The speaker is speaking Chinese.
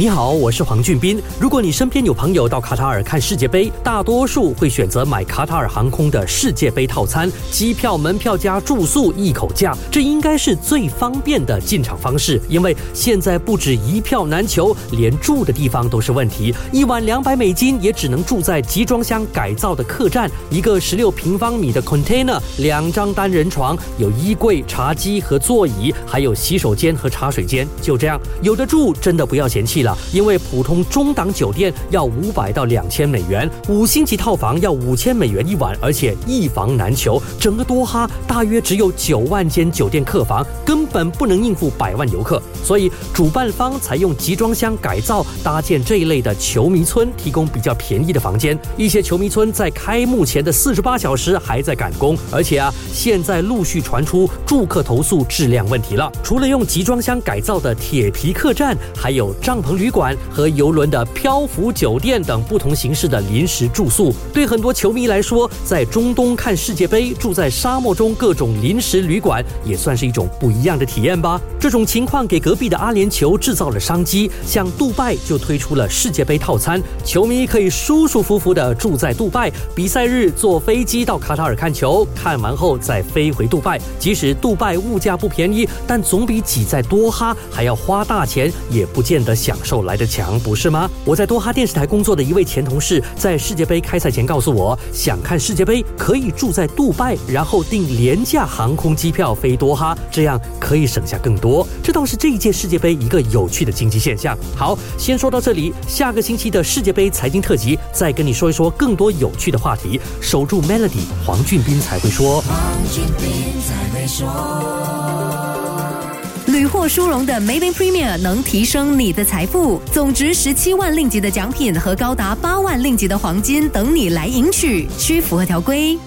你好，我是黄俊斌。如果你身边有朋友到卡塔尔看世界杯，大多数会选择买卡塔尔航空的世界杯套餐，机票、门票加住宿一口价，这应该是最方便的进场方式。因为现在不止一票难求，连住的地方都是问题。一晚两百美金也只能住在集装箱改造的客栈，一个十六平方米的 container，两张单人床，有衣柜、茶几和座椅，还有洗手间和茶水间。就这样，有的住真的不要嫌弃了。因为普通中档酒店要五百到两千美元，五星级套房要五千美元一晚，而且一房难求。整个多哈大约只有九万间酒店客房，根本不能应付百万游客，所以主办方采用集装箱改造搭建这一类的球迷村，提供比较便宜的房间。一些球迷村在开幕前的四十八小时还在赶工，而且啊，现在陆续传出住客投诉质量问题了。除了用集装箱改造的铁皮客栈，还有帐篷。旅馆和游轮的漂浮酒店等不同形式的临时住宿，对很多球迷来说，在中东看世界杯，住在沙漠中各种临时旅馆，也算是一种不一样的体验吧。这种情况给隔壁的阿联酋制造了商机，像杜拜就推出了世界杯套餐，球迷可以舒舒服服的住在杜拜，比赛日坐飞机到卡塔尔看球，看完后再飞回杜拜。即使杜拜物价不便宜，但总比挤在多哈还要花大钱，也不见得想受。来的强不是吗？我在多哈电视台工作的一位前同事，在世界杯开赛前告诉我，想看世界杯可以住在杜拜，然后订廉价航空机票飞多哈，这样可以省下更多。这倒是这一届世界杯一个有趣的经济现象。好，先说到这里，下个星期的世界杯财经特辑再跟你说一说更多有趣的话题。守住 Melody，黄俊斌才会说。黄俊斌才会说。获殊荣的 Maybank Premier 能提升你的财富，总值十七万令吉的奖品和高达八万令吉的黄金等你来赢取，需符合条规。